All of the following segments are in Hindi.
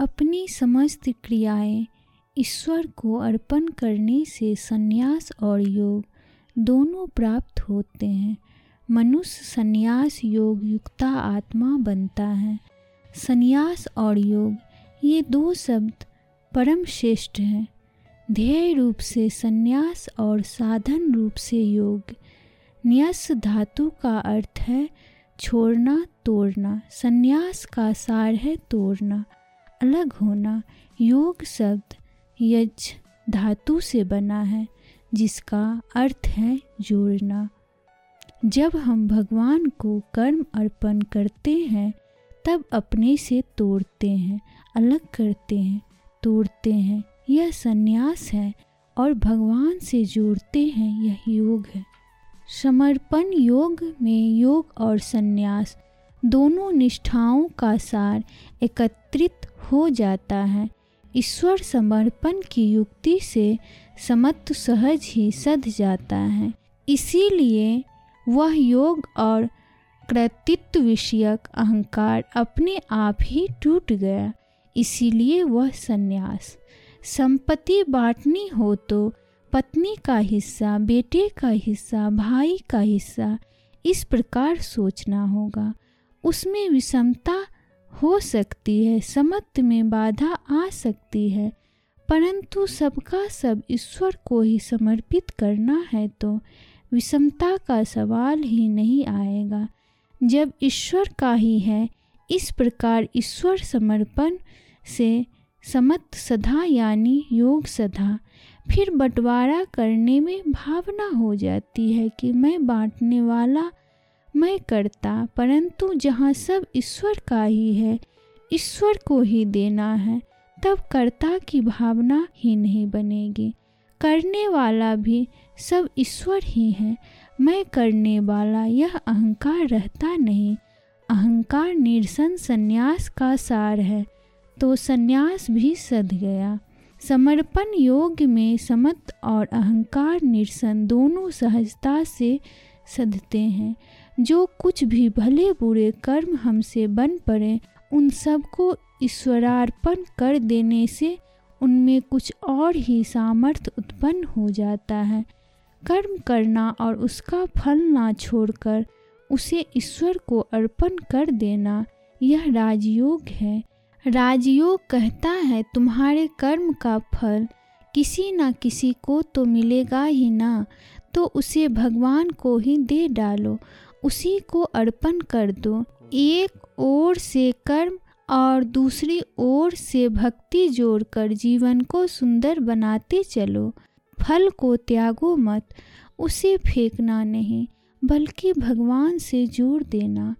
अपनी समस्त क्रियाएँ ईश्वर को अर्पण करने से संन्यास और योग दोनों प्राप्त होते हैं। मनुष्य संन्यास, योग, युक्ता, आत्मा बनता है। संन्यास और योग, ये दो शब्द परम श्रेष्ठ हैं। ध्येय रूप से संन्यास और साधन रूप से योग। न्यास धातु का अर्थ है छोड़ना, तोड़ना। संन्यास का सार है तोड़ना। अलग होना योग शब्द यज धातु से बना है, जिसका अर्थ है जोड़ना। जब हम भगवान को कर्म अर्पण करते हैं, तब अपने से तोड़ते हैं, अलग करते हैं, तोड़ते हैं। यह संन्यास है और भगवान से जोड़ते हैं, यह योग है। समर्पण योग में योग और संन्यास दोनों निष्ठाओं का सार एकत्रित हो जाता है। ईश्वर समर्पण की युक्ति से समत्व सहज ही सध जाता है। इसीलिए वह योग और कृतित्व विषयक अहंकार अपने आप ही टूट गया। इसीलिए वह संन्यास। संपत्ति बांटनी हो तो पत्नी का हिस्सा, बेटे का हिस्सा, भाई का हिस्सा, इस प्रकार सोचना होगा। उसमें विषमता हो सकती है समत्व में बाधा आ सकती है। परंतु सबका सब ईश्वर को ही समर्पित करना है तो विषमता का सवाल ही नहीं आएगा। जब ईश्वर का ही है, इस प्रकार ईश्वर समर्पण से समत सदा यानी योग सदा, फिर बंटवारा करने में भावना हो जाती है कि मैं बांटने वाला मैं करता, परंतु जहाँ सब ईश्वर का ही है, ईश्वर को ही देना है, तब कर्ता की भावना ही नहीं बनेगी। करने वाला भी सब ईश्वर ही है। मैं करने वाला यह अहंकार रहता नहीं। अहंकार निरसन संन्यास का सार है तो संन्यास भी सध गया। समर्पण योग में समत और अहंकार निरसन दोनों सहजता से सधते हैं। जो कुछ भी भले बुरे कर्म हमसे बन पड़े, उन सबको ईश्वरार्पण कर देने से उनमें कुछ और ही सामर्थ्य उत्पन्न हो जाता है। कर्म करना और उसका फल ना छोड़कर उसे ईश्वर को अर्पण कर देना, यह राजयोग है। राजयोग कहता है, तुम्हारे कर्म का फल किसी न किसी को तो मिलेगा ही ना तो उसे भगवान को ही दे डालो उसी को अर्पण कर दो। एक ओर से कर्म और दूसरी ओर से भक्ति जोड़कर जीवन को सुंदर बनाते चलो। फल को त्यागो मत, उसे फेंकना नहीं, बल्कि भगवान से जोड़ देना।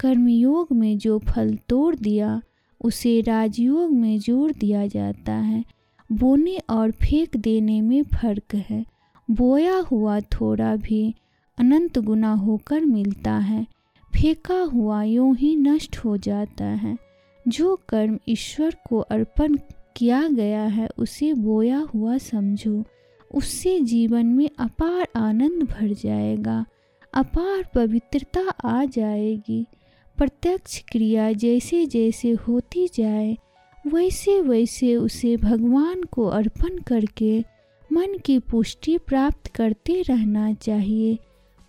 कर्मयोग में जो फल तोड़ दिया, उसे राजयोग में जोड़ दिया जाता है। बोने और फेंक देने में फ़र्क है। बोया हुआ थोड़ा भी अनंत गुना होकर मिलता है। फेंका हुआ यूँ ही नष्ट हो जाता है। जो कर्म ईश्वर को अर्पण किया गया है, उसे बोया हुआ समझो। उससे जीवन में अपार आनंद भर जाएगा। अपार पवित्रता आ जाएगी। प्रत्यक्ष क्रिया जैसे जैसे होती जाए वैसे वैसे उसे भगवान को अर्पण करके मन की पुष्टि प्राप्त करते रहना चाहिए।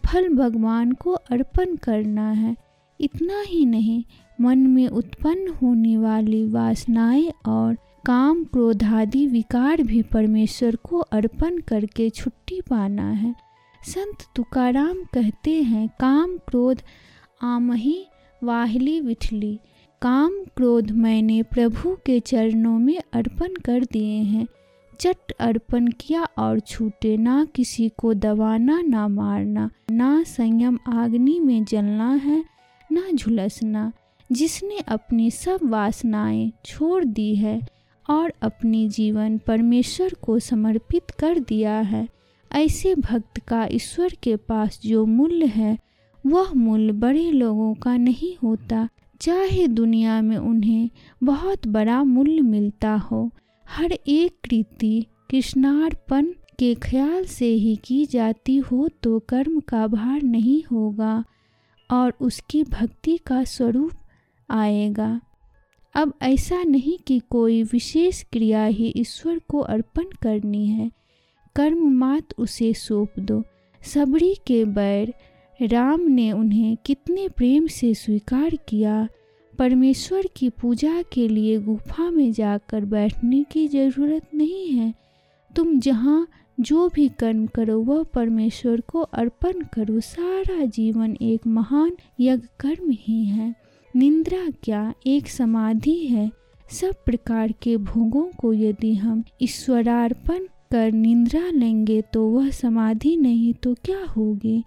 फल भगवान को अर्पण करना है। इतना ही नहीं, मन में उत्पन्न होने वाली वासनाएँ और काम क्रोधादि विकार भी परमेश्वर को अर्पण करके छुट्टी पाना है। संत तुकाराम कहते हैं, काम क्रोध आमही, वाहली, विठली। काम क्रोध मैंने प्रभु के चरणों में अर्पण कर दिए हैं। चट अर्पण किया और छूटे। ना किसी को दबाना, ना मारना, ना संयम आग्नि में जलना है, ना झुलसना। जिसने अपनी सब वासनाएँ छोड़ दी है और अपनी जीवन परमेश्वर को समर्पित कर दिया है, ऐसे भक्त का ईश्वर के पास जो मूल्य है, वह मूल्य बड़े लोगों का नहीं होता। चाहे दुनिया में उन्हें बहुत बड़ा मूल्य मिलता हो हर एक कृति कृष्णार्पण के ख्याल से ही की जाती हो तो कर्म का भार नहीं होगा और उसकी भक्ति का स्वरूप आएगा। अब ऐसा नहीं कि कोई विशेष क्रिया ही ईश्वर को अर्पण करनी है। कर्म मात उसे सौंप दो। सबरी के बैर राम ने उन्हें कितने प्रेम से स्वीकार किया परमेश्वर की पूजा के लिए गुफा में जाकर बैठने की ज़रूरत नहीं है। तुम जहाँ जो भी कर्म करो, वह परमेश्वर को अर्पण करो। सारा जीवन एक महान यज्ञ कर्म ही है। निंद्रा क्या एक समाधि है? सब प्रकार के भोगों को यदि हम ईश्वरार्पण कर निंद्रा लेंगे तो वह समाधि नहीं तो क्या होगी?